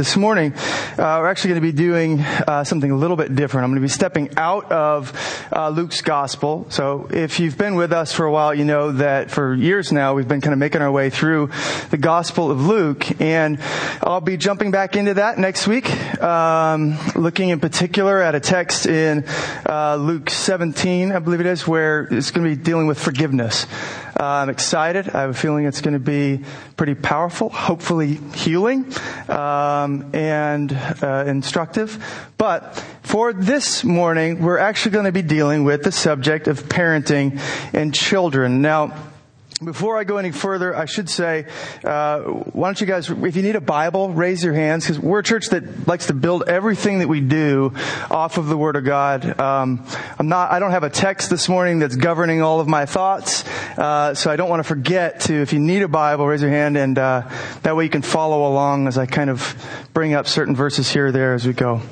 this morning, uh, we're actually going to be doing uh, something a little bit different. I'm going to be stepping out of uh, Luke's gospel. So if you've been with us for a while, you know that for years now we've been kind of making our way through the gospel of Luke, and I'll be jumping back into that next week, um, looking in particular at a text in uh, Luke 17, I believe it is, where it's going to be dealing with forgiveness. Uh, I'm excited. I have a feeling it's going to be pretty powerful, hopefully healing, um, and uh, instructive. But for this morning, we're actually going to be dealing with the subject of parenting and children. Now, before I go any further, I should say, uh, why don't you guys, if you need a Bible, raise your hands because we're a church that likes to build everything that we do off of the Word of God. Um, I'm not, I don't have a text this morning that's governing all of my thoughts, uh, so I don't want to forget to. If you need a Bible, raise your hand, and uh, that way you can follow along as I kind of bring up certain verses here or there as we go.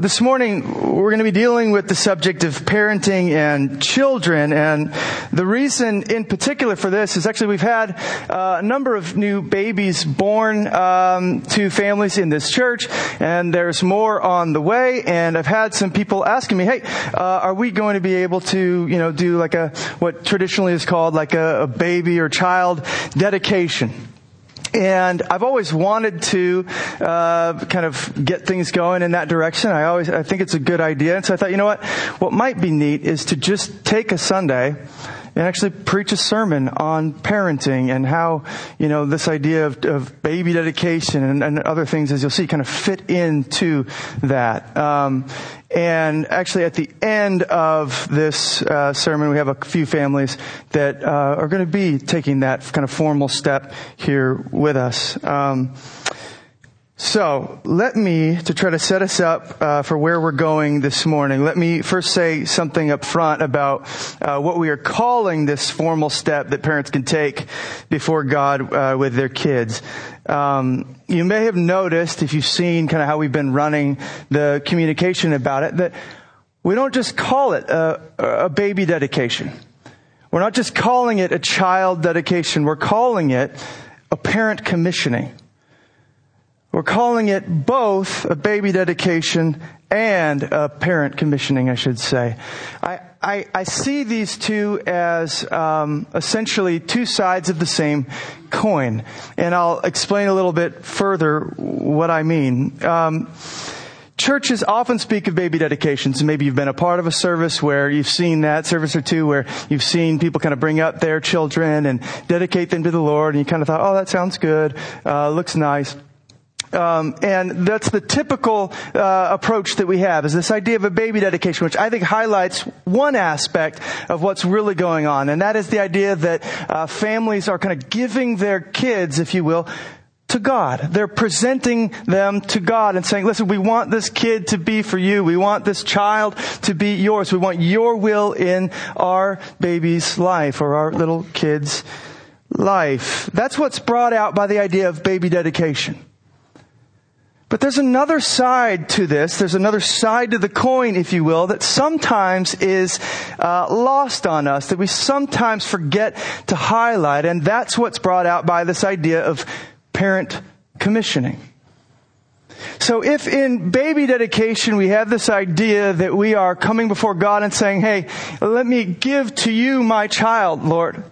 This morning, we're going to be dealing with the subject of parenting and children. And the reason in particular for this is actually we've had uh, a number of new babies born um, to families in this church, and there's more on the way. And I've had some people asking me, hey, uh, are we going to be able to, you know, do like a, what traditionally is called like a, a baby or child dedication? And I've always wanted to uh, kind of get things going in that direction. I always I think it's a good idea, and so I thought, you know what? What might be neat is to just take a Sunday and actually preach a sermon on parenting and how, you know, this idea of, of baby dedication and, and, other things, as you'll see, kind of fit into that. Um, and actually, at the end of this uh, sermon, we have a few families that uh, are going to be taking that kind of formal step here with us. Um, so let me, to try to set us up uh, for where we're going this morning, let me first say something up front about uh, what we are calling this formal step that parents can take before God uh, with their kids. Um, you may have noticed, if you've seen kind of how we've been running the communication about it, that we don't just call it a, a baby dedication. We're not just calling it a child dedication. We're calling it a parent commissioning. We're calling it both a baby dedication and a parent commissioning, I should say. I, I, I see these two as um, essentially two sides of the same coin, and I'll explain a little bit further what I mean. Um, churches often speak of baby dedications. Maybe you've been a part of a service where you've seen that service or two where you've seen people kind of bring up their children and dedicate them to the Lord, and you kind of thought, "Oh, that sounds good, uh, looks nice." Um, and that's the typical uh, approach that we have is this idea of a baby dedication, which I think highlights one aspect of what's really going on, and that is the idea that uh, families are kind of giving their kids, if you will, to God. They're presenting them to God and saying, listen, we want this kid to be for you. We want this child to be yours. We want your will in our baby's life or our little kid's life. That's what's brought out by the idea of baby dedication. But there's another side to this. There's another side to the coin, if you will, that sometimes is uh, lost on us, that we sometimes forget to highlight, and that's what's brought out by this idea of parent commissioning. So if in baby dedication we have this idea that we are coming before God and saying, hey, let me give to you my child, Lord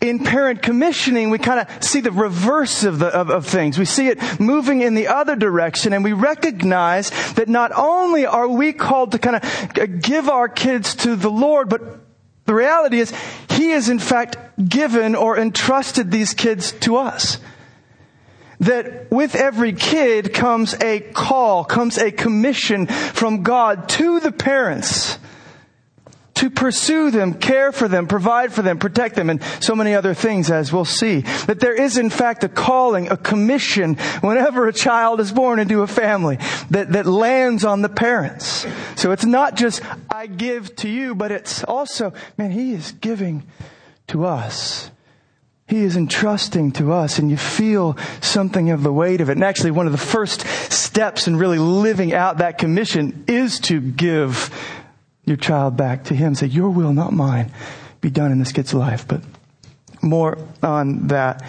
in parent commissioning, we kind of see the reverse of, the, of, of, things. We see it moving in the other direction, and we recognize that not only are we called to kind of give our kids to the Lord, but the reality is He has in fact given or entrusted these kids to us. That with every kid comes a call, comes a commission from God to the parents to pursue them, care for them, provide for them, protect them, and so many other things as we'll see. That there is in fact a calling, a commission whenever a child is born into a family that, that lands on the parents. So it's not just, I give to you, but it's also, man, he is giving to us. He is entrusting to us and you feel something of the weight of it. And actually one of the first steps in really living out that commission is to give your child back to Him. Say, Your will, not mine, be done in this kid's life. But more on that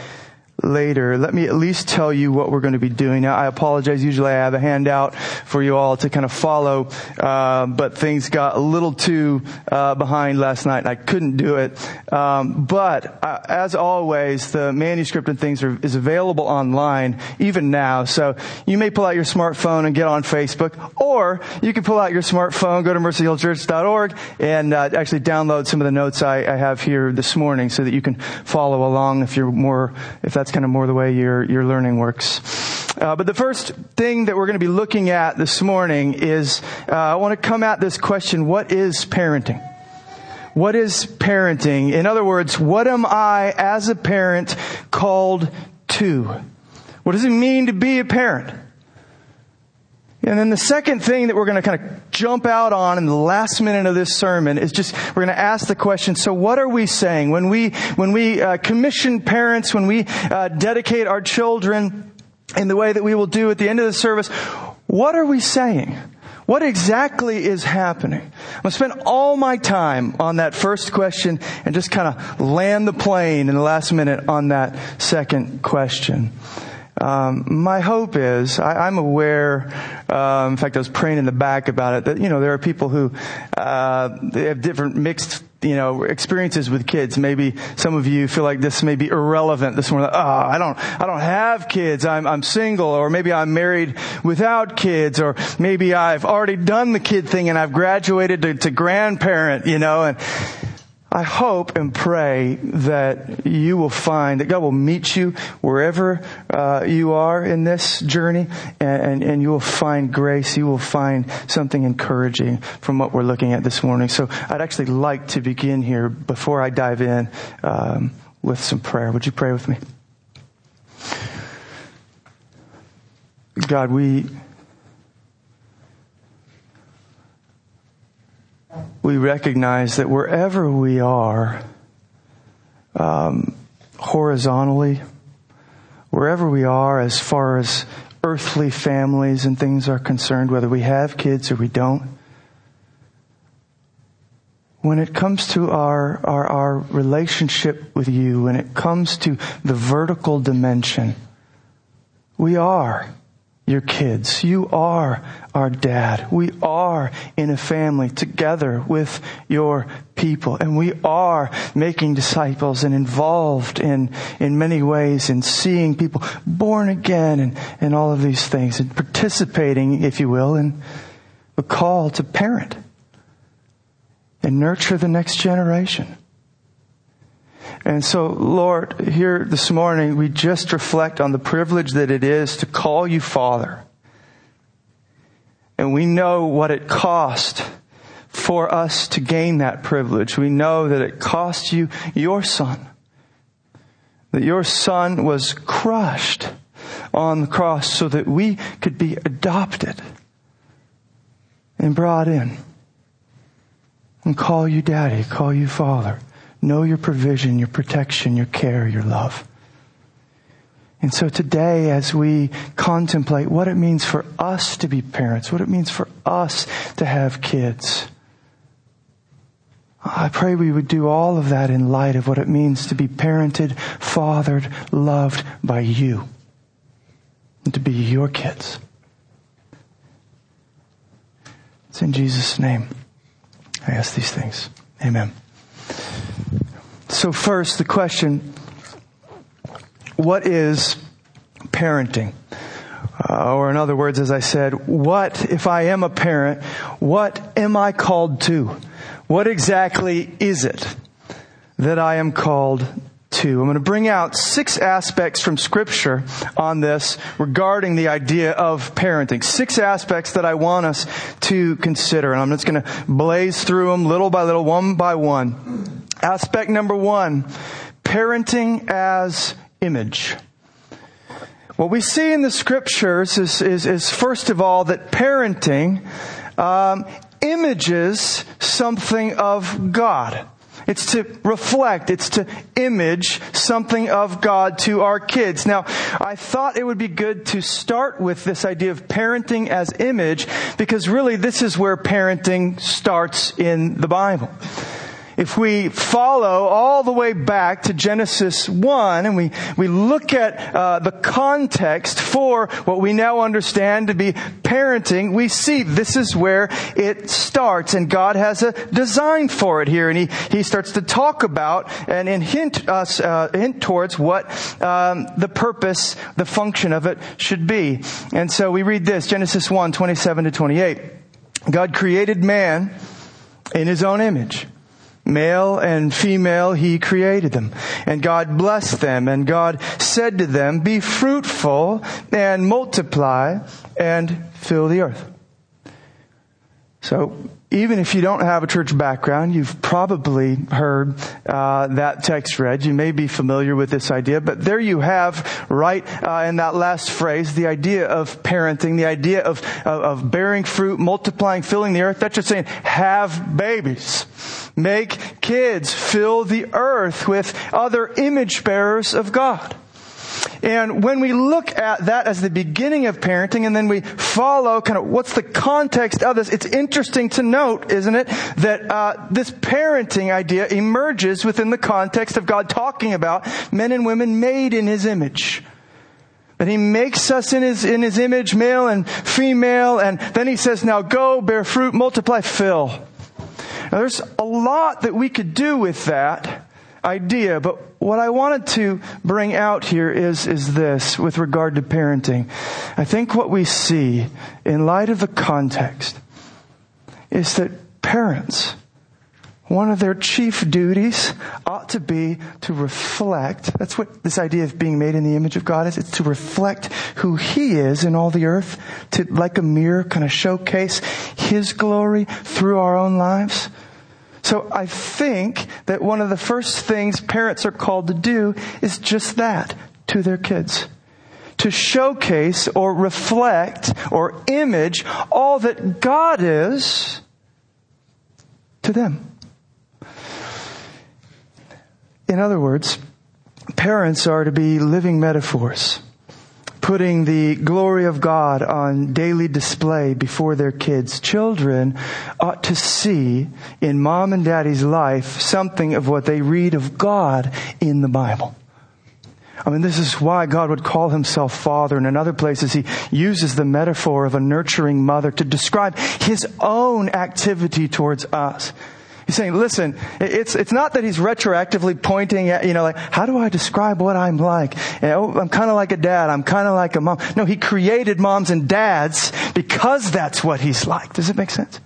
later, let me at least tell you what we're going to be doing. Now, I apologize. Usually I have a handout for you all to kind of follow, uh, but things got a little too uh, behind last night and I couldn't do it. Um, but uh, as always, the manuscript and things are, is available online even now. So you may pull out your smartphone and get on Facebook, or you can pull out your smartphone, go to mercyhillchurch.org, and uh, actually download some of the notes I, I have here this morning so that you can follow along if you're more, if that's kind of more the way your, your learning works. Uh, but the first thing that we're going to be looking at this morning is uh, I want to come at this question: What is parenting? What is parenting? In other words, what am I as a parent called to? What does it mean to be a parent? And then the second thing that we're going to kind of jump out on in the last minute of this sermon is just we're going to ask the question: So, what are we saying when we when we uh, commission parents, when we uh, dedicate our children in the way that we will do at the end of the service? What are we saying? What exactly is happening? I'm going to spend all my time on that first question and just kind of land the plane in the last minute on that second question. Um, my hope is I, am aware. Um, in fact, I was praying in the back about it. That you know there are people who uh, have different mixed you know experiences with kids. Maybe some of you feel like this may be irrelevant this morning. Oh, I don't I don't have kids. I'm I'm single, or maybe I'm married without kids, or maybe I've already done the kid thing and I've graduated to, to grandparent. You know and I hope and pray that you will find that God will meet you wherever uh, you are in this journey, and, and, and, you will find grace. You will find something encouraging from what we're looking at this morning. So I'd actually like to begin here before I dive in um, with some prayer. Would you pray with me? God, we we recognize that wherever we are, um, horizontally, wherever we are as far as earthly families and things are concerned, whether we have kids or we don't, when it comes to our, our, our relationship with you, when it comes to the vertical dimension, we are your kids. You are our dad. We are in a family together with your people. And we are making disciples and involved in, in many ways in seeing people born again and, and all of these things and participating, if you will, in the call to parent and nurture the next generation. And so, Lord, here this morning, we just reflect on the privilege that it is to call you Father. And we know what it cost for us to gain that privilege. We know that it cost you your son. That your son was crushed on the cross so that we could be adopted and brought in and call you daddy, call you father know your provision, your protection, your care, your love. And so today, as we contemplate what it means for us to be parents, what it means for us to have kids, I pray we would do all of that in light of what it means to be parented, fathered, loved by you, and to be your kids. It's in Jesus' name I ask these things. Amen. So first, the question, what is parenting? Uh, or in other words, as I said, what, if I am a parent, what am I called to? What exactly is it that I am called to? I'm going to bring out six aspects from scripture on this regarding the idea of parenting. Six aspects that I want us to consider. And I'm just going to blaze through them little by little, one by one. Aspect number one, parenting as image. What we see in the scriptures is, is, is first of all that parenting um, images something of God. It's to reflect, it's to image something of God to our kids. Now, I thought it would be good to start with this idea of parenting as image because really this is where parenting starts in the Bible. If we follow all the way back to Genesis 1 and we, we look at uh, the context for what we now understand to be parenting, we see this is where it starts and God has a design for it here. And he, he starts to talk about and, and hint us, uh, hint towards what um, the purpose, the function of it should be. And so we read this, Genesis 1, 27 to 28. God created man in his own image. Male and female, he created them. And God blessed them, and God said to them, Be fruitful and multiply and fill the earth. So, even if you don't have a church background, you've probably heard uh, that text read. You may be familiar with this idea, but there you have, right uh, in that last phrase, the idea of parenting, the idea of, of, of bearing fruit, multiplying, filling the earth. That's just saying, have babies, make kids, fill the earth with other image bearers of God. And when we look at that as the beginning of parenting and then we follow kind of what's the context of this, it's interesting to note, isn't it, that uh, this parenting idea emerges within the context of God talking about men and women made in His image. That He makes us in His, in His image, male and female, and then He says, now go, bear fruit, multiply, fill. Now there's a lot that we could do with that idea, but what I wanted to bring out here is, is this with regard to parenting. I think what we see in light of the context is that parents, one of their chief duties ought to be to reflect. That's what this idea of being made in the image of God is. It's to reflect who He is in all the earth, to, like a mirror, kind of showcase His glory through our own lives. So I think that one of the first things parents are called to do is just that to their kids. To showcase or reflect or image all that God is to them. In other words, parents are to be living metaphors putting the glory of God on daily display before their kids. Children ought to see in mom and daddy's life something of what they read of God in the Bible. I mean, this is why God would call himself Father. And in other places, he uses the metaphor of a nurturing mother to describe his own activity towards us. He's saying, listen, it's, it's not that he's retroactively pointing at, you know, like, how do I describe what I'm like? You know, I'm kind of like a dad. I'm kind of like a mom. No, he created moms and dads because that's what he's like. Does it make sense?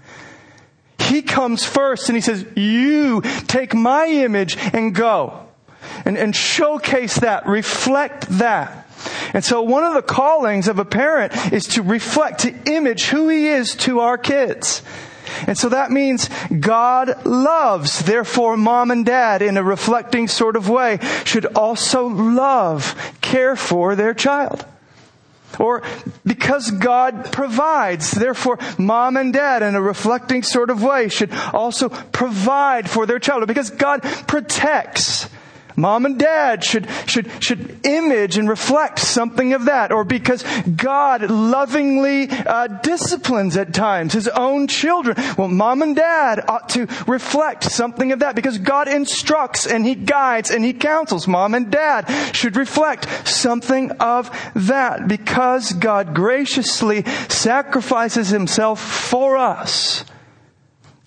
He comes first and he says, you take my image and go and, and showcase that, reflect that. And so one of the callings of a parent is to reflect, to image who he is to our kids. And so that means God loves. Therefore, mom and dad, in a reflecting sort of way, should also love, care for their child. Or because God provides, therefore mom and dad in a reflecting sort of way should also provide for their child. Or because God protects, Mom and dad should, should, should image and reflect something of that. Or because God lovingly uh, disciplines at times his own children. Well, mom and dad ought to reflect something of that because God instructs and he guides and he counsels. Mom and dad should reflect something of that because God graciously sacrifices himself for us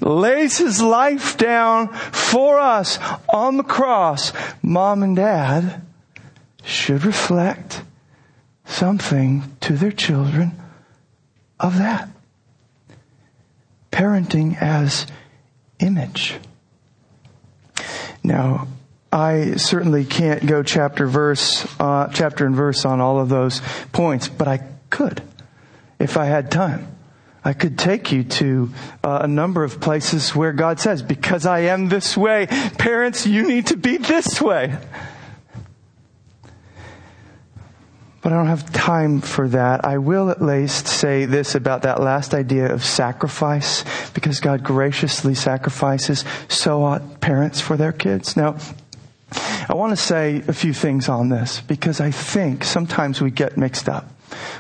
lays his life down for us on the cross, mom and dad should reflect something to their children of that. Parenting as image. Now, I certainly can't go chapter verse, uh, chapter and verse on all of those points, but I could if I had time. I could take you to uh, a number of places where God says, because I am this way, parents, you need to be this way. But I don't have time for that. I will at least say this about that last idea of sacrifice, because God graciously sacrifices, so ought parents for their kids. Now, I want to say a few things on this, because I think sometimes we get mixed up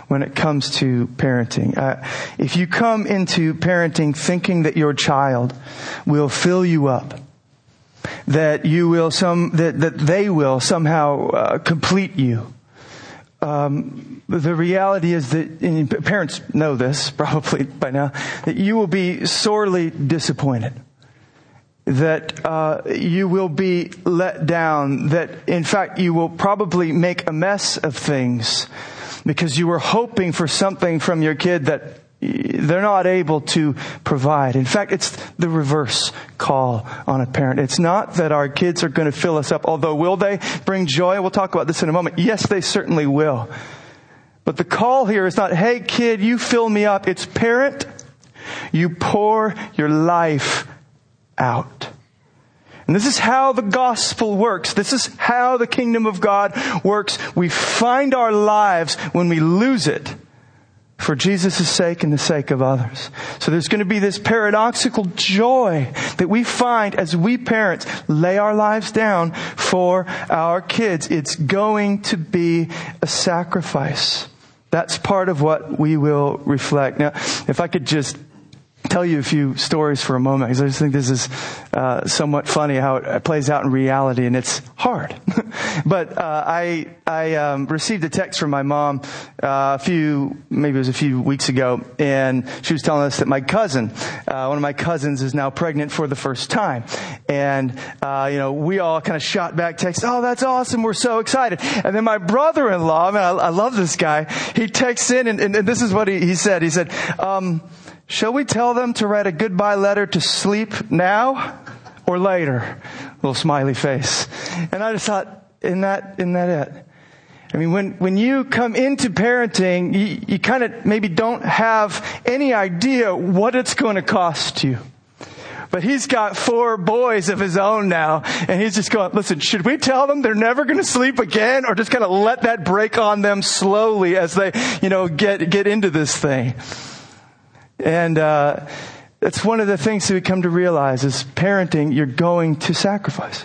when it comes to parenting. Uh, if you come into parenting thinking that your child will fill you up that you will some, that, that they will somehow uh, complete you. Um, the reality is that parents know this probably by now that you will be sorely disappointed that uh, you will be let down, that in fact you will probably make a mess of things because you were hoping for something from your kid that they're not able to provide. In fact, it's the reverse call on a parent. It's not that our kids are going to fill us up, although will they bring joy? We'll talk about this in a moment. Yes, they certainly will. But the call here is not, hey kid, you fill me up. It's parent, you pour your life out. And this is how the gospel works. This is how the kingdom of God works. We find our lives when we lose it for Jesus' sake and the sake of others. So there's going to be this paradoxical joy that we find as we parents lay our lives down for our kids. It's going to be a sacrifice. That's part of what we will reflect. Now, if I could just tell you a few stories for a moment because I just think this is uh, somewhat funny how it plays out in reality, and it's hard. but uh, I I um, received a text from my mom uh, a few maybe it was a few weeks ago, and she was telling us that my cousin, uh, one of my cousins, is now pregnant for the first time, and uh, you know we all kind of shot back text, oh that's awesome, we're so excited, and then my brother-in-law, man, I, I love this guy, he texts in, and, and, and this is what he, he said. He said. Um, Shall we tell them to write a goodbye letter to sleep now or later? Little smiley face. And I just thought, isn't that, isn't that it? I mean, when, when you come into parenting, you, you kind of maybe don't have any idea what it's going to cost you. But he's got four boys of his own now, and he's just going, listen, should we tell them they're never going to sleep again, or just kind of let that break on them slowly as they, you know, get, get into this thing? And uh, that's one of the things that we come to realize is parenting, you're going to sacrifice.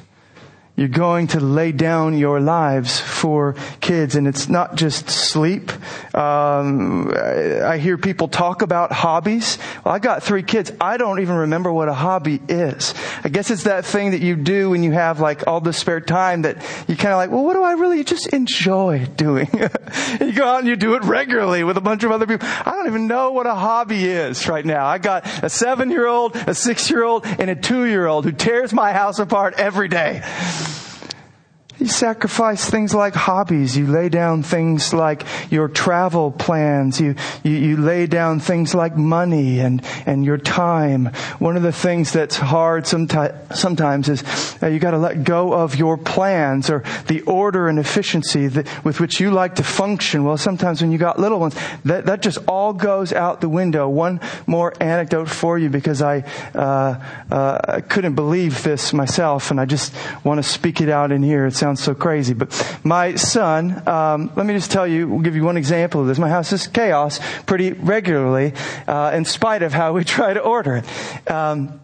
You're going to lay down your lives for kids, and it's not just sleep. Um, I hear people talk about hobbies. Well, I got three kids. I don't even remember what a hobby is. I guess it's that thing that you do when you have like all the spare time that you kind of like, well, what do I really just enjoy doing? you go out and you do it regularly with a bunch of other people. I don't even know what a hobby is right now. I got a seven year old, a six year old, and a two year old who tears my house apart every day. You sacrifice things like hobbies. You lay down things like your travel plans. You, you, you lay down things like money and, and your time. One of the things that's hard someti- sometimes is uh, you gotta let go of your plans or the order and efficiency that, with which you like to function. Well, sometimes when you got little ones, that, that just all goes out the window. One more anecdote for you because I, uh, uh, couldn't believe this myself and I just want to speak it out in here. It sounds sounds so crazy, but my son, um, let me just tell you, we'll give you one example of this. My house is chaos pretty regularly, uh, in spite of how we try to order it. Um,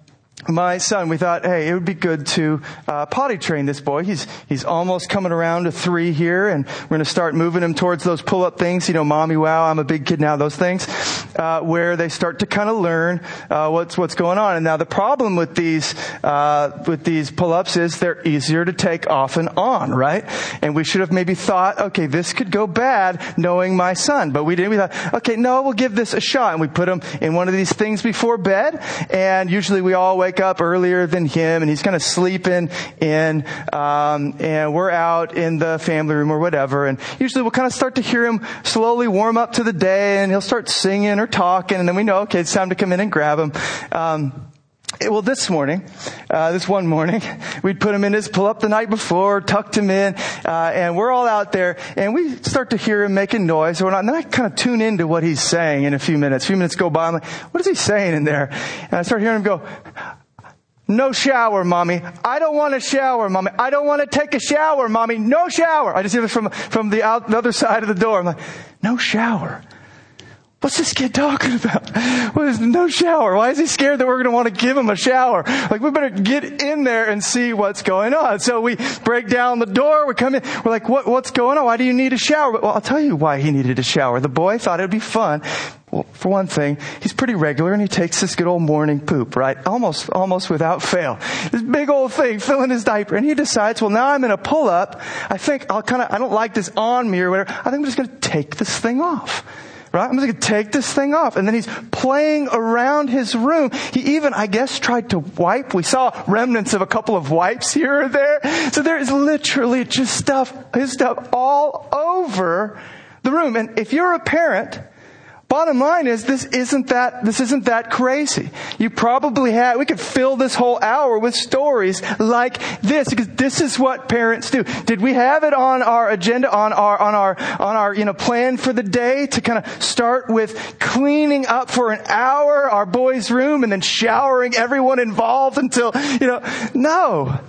my son, we thought, hey, it would be good to uh, potty train this boy. He's he's almost coming around to three here, and we're going to start moving him towards those pull-up things. You know, mommy, wow, I'm a big kid now. Those things uh, where they start to kind of learn uh, what's what's going on. And now the problem with these uh, with these pull-ups is they're easier to take off and on, right? And we should have maybe thought, okay, this could go bad, knowing my son, but we didn't. We thought, okay, no, we'll give this a shot, and we put him in one of these things before bed, and usually we all wake wake up earlier than him and he's kind of sleeping in, um, and we're out in the family room or whatever. And usually we'll kind of start to hear him slowly warm up to the day and he'll start singing or talking and then we know, okay, it's time to come in and grab him. Um, well, this morning, uh, this one morning, we'd put him in his pull up the night before, tucked him in, uh, and we're all out there, and we start to hear him making noise not. And then I kind of tune into what he's saying in a few minutes. A few minutes go by, I'm like, what is he saying in there? And I start hearing him go, no shower, mommy. I don't want a shower, mommy. I don't want to take a shower, mommy. No shower. I just hear this from, from the, out, the other side of the door. I'm like, no shower. What's this kid talking about? What is no shower? Why is he scared that we're going to want to give him a shower? Like we better get in there and see what's going on. So we break down the door. We come in. We're like, what, what's going on? Why do you need a shower? Well, I'll tell you why he needed a shower. The boy thought it'd be fun. Well, for one thing, he's pretty regular and he takes this good old morning poop, right? Almost, almost without fail. This big old thing filling his diaper and he decides, well, now I'm in a pull up. I think I'll kind of, I don't like this on me or whatever. I think I'm just going to take this thing off. Right? I'm just to take this thing off. And then he's playing around his room. He even, I guess, tried to wipe. We saw remnants of a couple of wipes here or there. So there is literally just stuff, his stuff all over the room. And if you're a parent, Bottom line is this isn't that, this isn't that crazy. You probably had, we could fill this whole hour with stories like this because this is what parents do. Did we have it on our agenda, on our, on our, on our, you know, plan for the day to kind of start with cleaning up for an hour our boys' room and then showering everyone involved until, you know, no.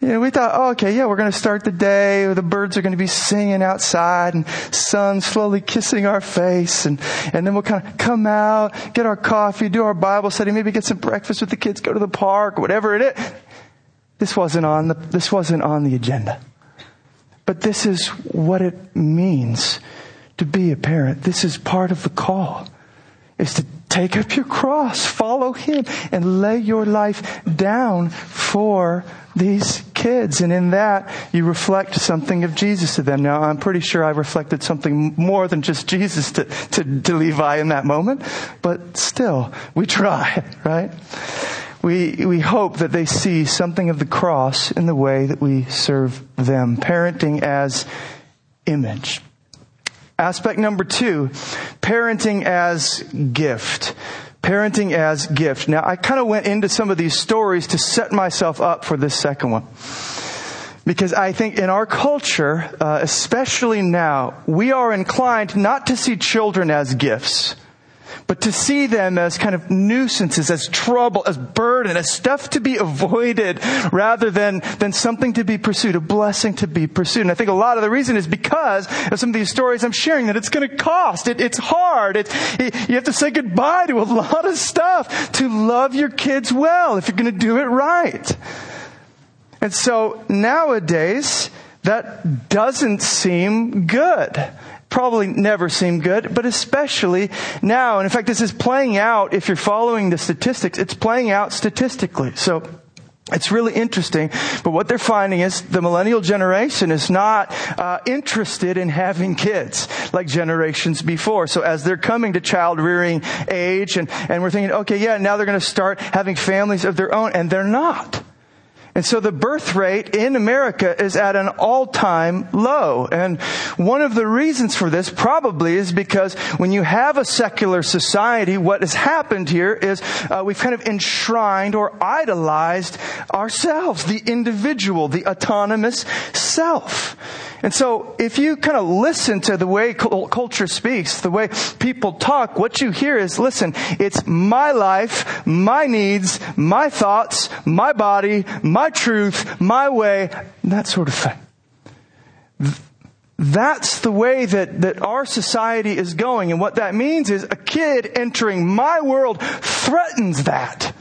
Know, we thought, oh, okay, yeah, we're going to start the day. The birds are going to be singing outside and sun slowly kissing our face. And, and then we'll kind of come out, get our coffee, do our Bible study, maybe get some breakfast with the kids, go to the park, whatever it is. This wasn't on the, this wasn't on the agenda. But this is what it means to be a parent. This is part of the call is to take up your cross, follow Him, and lay your life down for these kids. And in that, you reflect something of Jesus to them. Now, I'm pretty sure I reflected something more than just Jesus to, to, to Levi in that moment, but still, we try, right? We, we hope that they see something of the cross in the way that we serve them. Parenting as image. Aspect number two, parenting as gift. Parenting as gift. Now, I kind of went into some of these stories to set myself up for this second one. Because I think in our culture, uh, especially now, we are inclined not to see children as gifts but to see them as kind of nuisances, as trouble, as burden, as stuff to be avoided rather than, than something to be pursued, a blessing to be pursued. And I think a lot of the reason is because of some of these stories I'm sharing that it's going to cost. It, it's hard. It, it, you have to say goodbye to a lot of stuff to love your kids well if you're going to do it right. And so nowadays, that doesn't seem good probably never seem good, but especially now. And in fact, this is playing out, if you're following the statistics, it's playing out statistically. So, it's really interesting, but what they're finding is the millennial generation is not uh, interested in having kids like generations before. So as they're coming to child rearing age, and, and we're thinking, okay, yeah, now they're going to start having families of their own, and they're not. And so the birth rate in America is at an all-time low. And one of the reasons for this probably is because when you have a secular society, what has happened here is uh, we've kind of enshrined or idolized ourselves, the individual, the autonomous self. And so if you kind of listen to the way culture speaks, the way people talk, what you hear is, listen, it's my life, my needs, my thoughts, my body, my truth, my way, that sort of thing. That's the way that, that our society is going. And what that means is a kid entering my world threatens that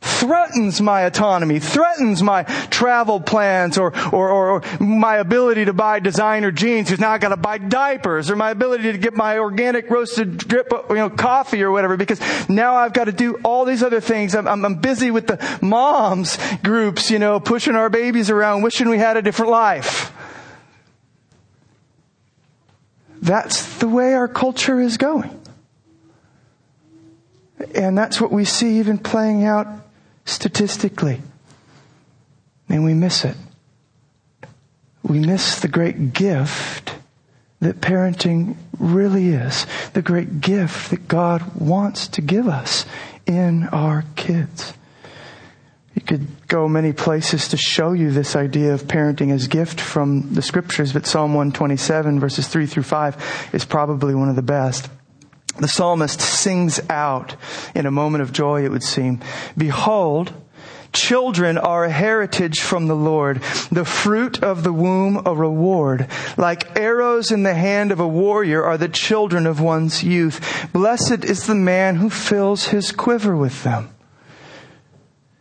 threatens my autonomy, threatens my travel plans or, or, or, my ability to buy designer jeans because now I gotta buy diapers or my ability to get my organic roasted drip, you know, coffee or whatever because now I've got to do all these other things. I'm, I'm, I'm busy with the moms groups, you know, pushing our babies around, wishing we had a different life. That's the way our culture is going. And that's what we see even playing out statistically. And we miss it. We miss the great gift that parenting really is. The great gift that God wants to give us in our kids. You could go many places to show you this idea of parenting as gift from the scriptures, but Psalm 127 verses 3 through 5 is probably one of the best the psalmist sings out in a moment of joy, it would seem, Behold, Children are a heritage from the Lord, the fruit of the womb a reward. Like arrows in the hand of a warrior are the children of one's youth. Blessed is the man who fills his quiver with them.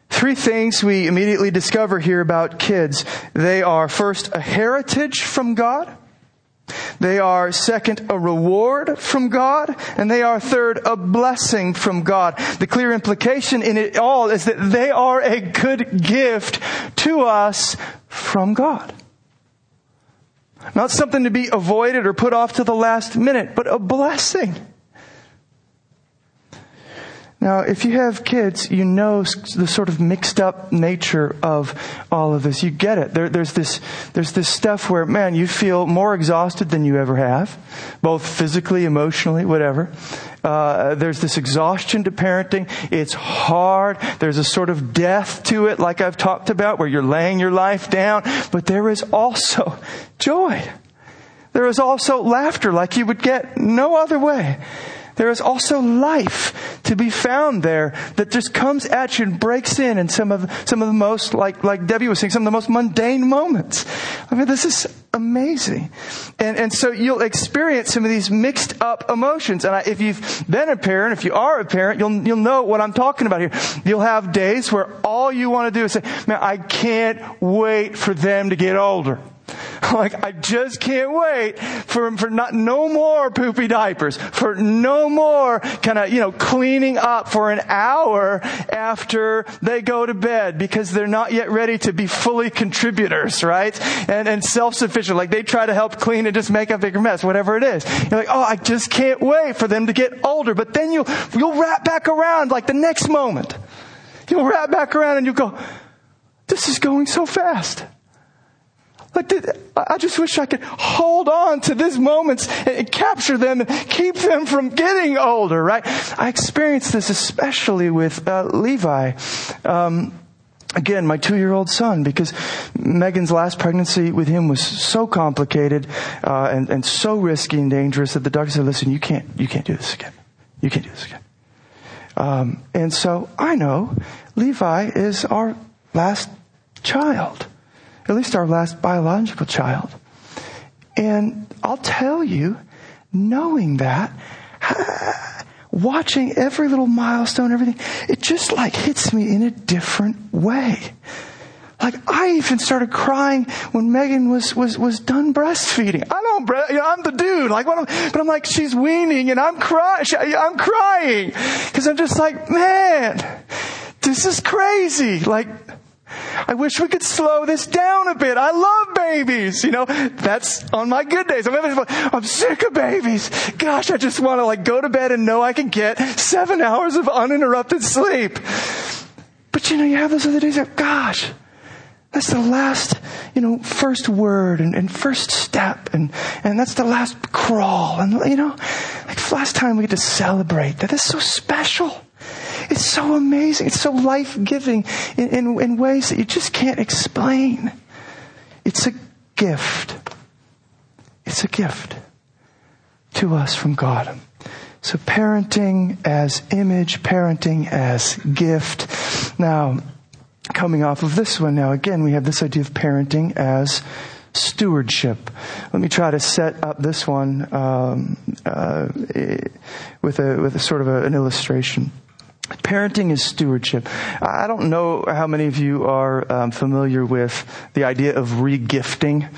Three things we immediately discover here about kids. They are first a heritage from God. They are second, a reward from God, and they are third, a blessing from God. The clear implication in it all is that they are a good gift to us from God. Not something to be avoided or put off to the last minute, but a blessing. Now, if you have kids, you know the sort of mixed up nature of all of this. You get it. There, there's this, there's this stuff where, man, you feel more exhausted than you ever have, both physically, emotionally, whatever. Uh, there's this exhaustion to parenting. It's hard. There's a sort of death to it, like I've talked about, where you're laying your life down. But there is also joy. There is also laughter, like you would get no other way. There is also life to be found there that just comes at you and breaks in in some of, some of the most, like, like Debbie was saying, some of the most mundane moments. I mean, this is amazing. And, and so you'll experience some of these mixed up emotions. And I, if you've been a parent, if you are a parent, you'll, you'll know what I'm talking about here. You'll have days where all you want to do is say, man, I can't wait for them to get older. Like, I just can't wait for, for not, no more poopy diapers, for no more kind of, you know, cleaning up for an hour after they go to bed because they're not yet ready to be fully contributors, right? And, and self-sufficient. Like, they try to help clean and just make a bigger mess, whatever it is. You're like, oh, I just can't wait for them to get older. But then you'll, you'll wrap back around like the next moment. You'll wrap back around and you'll go, this is going so fast. Like, I just wish I could hold on to these moments and capture them and keep them from getting older, right? I experienced this especially with uh, Levi. Um, again, my two-year-old son, because Megan's last pregnancy with him was so complicated uh, and, and so risky and dangerous that the doctor said, "Listen, you can't, you can't do this again. You can't do this again." Um, and so I know Levi is our last child at least our last biological child. And I'll tell you, knowing that, watching every little milestone, everything, it just like hits me in a different way. Like I even started crying when Megan was was was done breastfeeding. I don't, you know, I'm the dude. Like, what? I'm, but I'm like, she's weaning, and I'm crying. I'm crying because I'm just like, man, this is crazy. Like, I wish we could slow this down a bit. I love babies. You know, that's on my good days. I'm, sick of babies. Gosh, I just want to like go to bed and know I can get seven hours of uninterrupted sleep. But you know, you have those other days that, gosh, that's the last, you know, first word and, and first step and, and that's the last crawl. And, you know, like last time we get to celebrate that. That's so special. It's so amazing. It's so life giving in, in, in ways that you just can't explain. It's a gift. It's a gift to us from God. So parenting as image, parenting as gift. Now, coming off of this one, now again, we have this idea of parenting as stewardship. Let me try to set up this one um, uh, with a with a sort of a, an illustration. Parenting is stewardship. I don't know how many of you are um, familiar with the idea of regifting.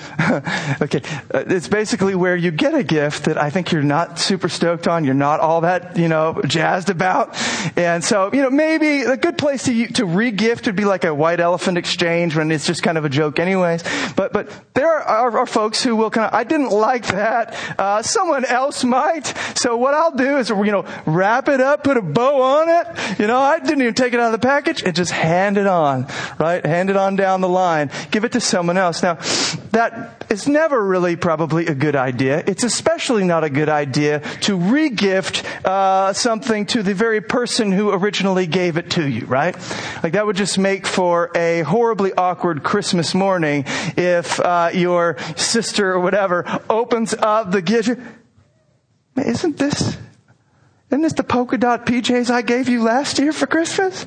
okay, uh, it's basically where you get a gift that I think you're not super stoked on, you're not all that you know jazzed about, and so you know maybe a good place to to regift would be like a white elephant exchange when it's just kind of a joke, anyways. But but there are, are folks who will kind of I didn't like that. Uh, someone else might. So what I'll do is you know wrap it up, put a bow on it you know, I didn't even take it out of the package and just hand it on, right? Hand it on down the line. Give it to someone else. Now, that is never really probably a good idea. It's especially not a good idea to regift uh, something to the very person who originally gave it to you, right? Like that would just make for a horribly awkward Christmas morning if uh, your sister or whatever opens up the gift. Isn't this isn't this the polka dot PJs I gave you last year for Christmas?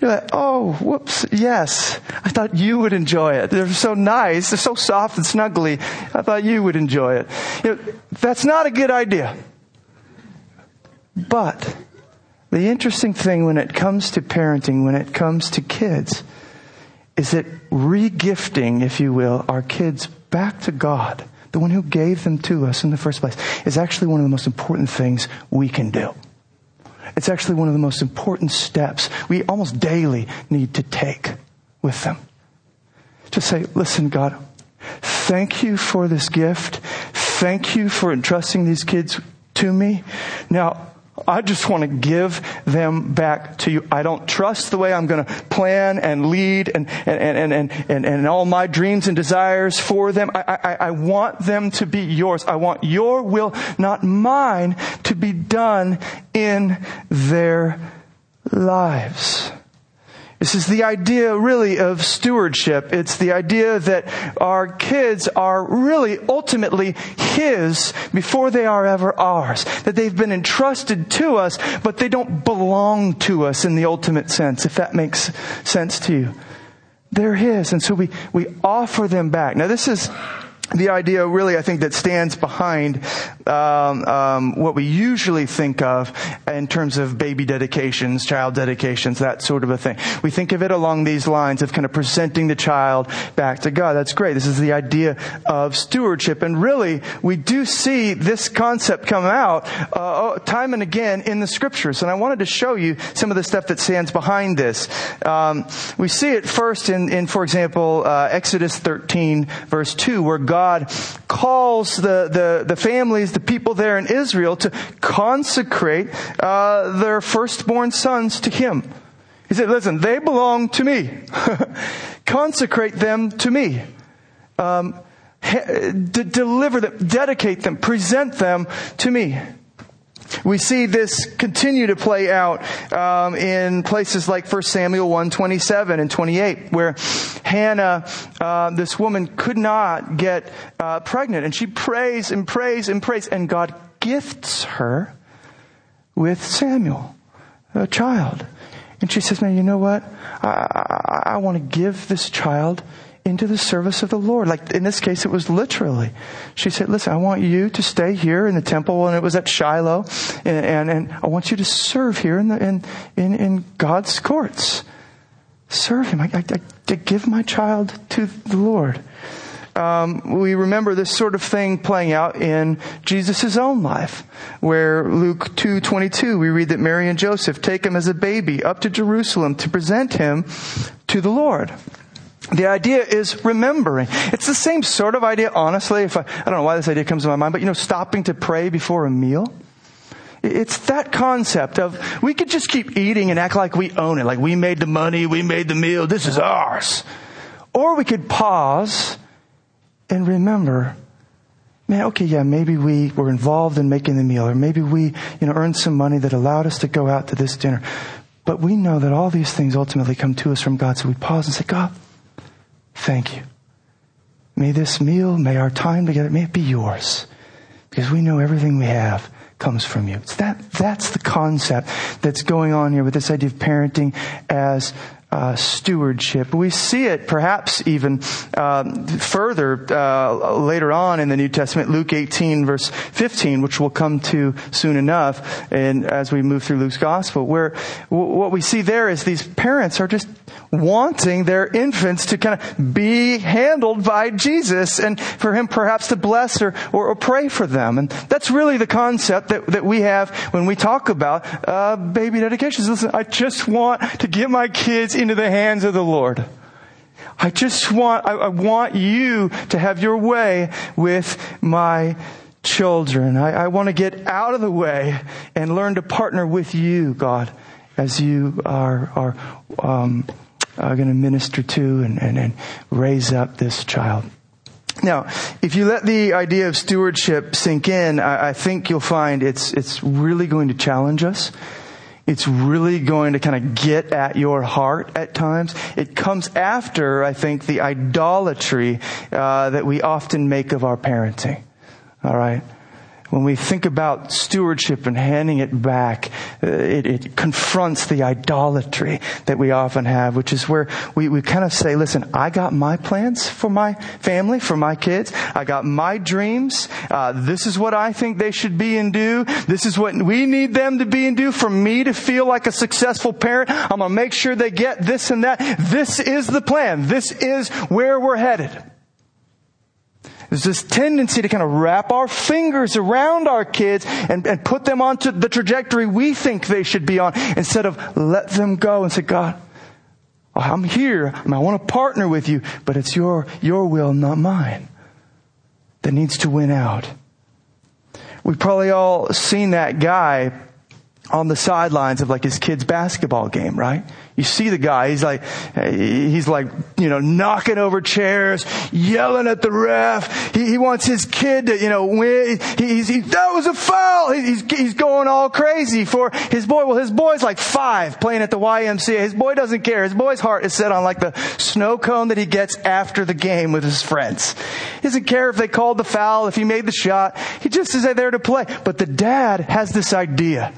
You're like, oh, whoops, yes. I thought you would enjoy it. They're so nice. They're so soft and snuggly. I thought you would enjoy it. You know, that's not a good idea. But the interesting thing when it comes to parenting, when it comes to kids, is that regifting, if you will, our kids back to God, the one who gave them to us in the first place, is actually one of the most important things we can do. It's actually one of the most important steps we almost daily need to take with them. To say, listen, God, thank you for this gift. Thank you for entrusting these kids to me. Now, I just want to give them back to you. I don't trust the way I'm going to plan and lead and, and, and, and, and, all my dreams and desires for them. I, I, I want them to be yours. I want your will, not mine, to be done in their lives. This is the idea really of stewardship. It's the idea that our kids are really ultimately His before they are ever ours. That they've been entrusted to us, but they don't belong to us in the ultimate sense, if that makes sense to you. They're His, and so we, we offer them back. Now this is the idea really I think that stands behind um, um, what we usually think of in terms of baby dedications, child dedications, that sort of a thing. We think of it along these lines of kind of presenting the child back to God. That's great. This is the idea of stewardship, and really we do see this concept come out uh, time and again in the scriptures. And I wanted to show you some of the stuff that stands behind this. Um, we see it first in, in for example, uh, Exodus 13 verse 2, where God God calls the, the, the families, the people there in Israel to consecrate uh, their firstborn sons to Him. He said, listen, they belong to me. consecrate them to me. Um, deliver them, dedicate them, present them to me. We see this continue to play out um, in places like 1 Samuel 1, 27 and 28, where Hannah, uh, this woman, could not get uh, pregnant. And she prays and prays and prays, and God gifts her with Samuel, a child. And she says, man, you know what? I, I, I want to give this child into the service of the Lord. Like in this case, it was literally. She said, listen, I want you to stay here in the temple and it was at Shiloh and, and, and I want you to serve here in, the, in, in, in God's courts. Serve Him. I, I, I give my child to the Lord. Um, we remember this sort of thing playing out in Jesus' own life, where Luke 2.22, we read that Mary and Joseph take him as a baby up to Jerusalem to present him to the Lord. The idea is remembering. It's the same sort of idea, honestly. If I, I don't know why this idea comes to my mind, but you know, stopping to pray before a meal. It's that concept of we could just keep eating and act like we own it, like we made the money, we made the meal, this is ours. Or we could pause and remember, man, okay, yeah, maybe we were involved in making the meal, or maybe we, you know, earned some money that allowed us to go out to this dinner. But we know that all these things ultimately come to us from God, so we pause and say, God, Thank you. May this meal, may our time together, may it be yours. Because we know everything we have comes from you. It's that, that's the concept that's going on here with this idea of parenting as uh, stewardship. We see it perhaps even um, further uh, later on in the New Testament, Luke 18 verse 15, which we'll come to soon enough, and as we move through Luke's gospel, where w- what we see there is these parents are just wanting their infants to kind of be handled by Jesus and for him perhaps to bless or, or, or pray for them. And that's really the concept that, that we have when we talk about uh, baby dedications. Listen, I just want to get my kids into the hands of the Lord. I just want, I, I want you to have your way with my children. I, I want to get out of the way and learn to partner with you, God, as you are, are um, are going to minister to and, and, and raise up this child. Now, if you let the idea of stewardship sink in, I, I think you'll find it's, it's really going to challenge us. It's really going to kind of get at your heart at times. It comes after, I think, the idolatry uh, that we often make of our parenting. All right. When we think about stewardship and handing it back, uh, it, it, confronts the idolatry that we often have, which is where we, we kind of say, listen, I got my plans for my family, for my kids. I got my dreams. Uh, this is what I think they should be and do. This is what we need them to be and do for me to feel like a successful parent. I'm going to make sure they get this and that. This is the plan. This is where we're headed. There's this tendency to kind of wrap our fingers around our kids and, and put them onto the trajectory we think they should be on instead of let them go and say, God, oh, I'm here. I want to partner with you, but it's your, your will, not mine, that needs to win out. We've probably all seen that guy on the sidelines of like his kid's basketball game, right? You see the guy, he's like, he's like, you know, knocking over chairs, yelling at the ref. He, he wants his kid to, you know, win. He's, he, that was a foul. He's, he's going all crazy for his boy. Well, his boy's like five playing at the YMCA. His boy doesn't care. His boy's heart is set on like the snow cone that he gets after the game with his friends. He doesn't care if they called the foul, if he made the shot. He just is there to play. But the dad has this idea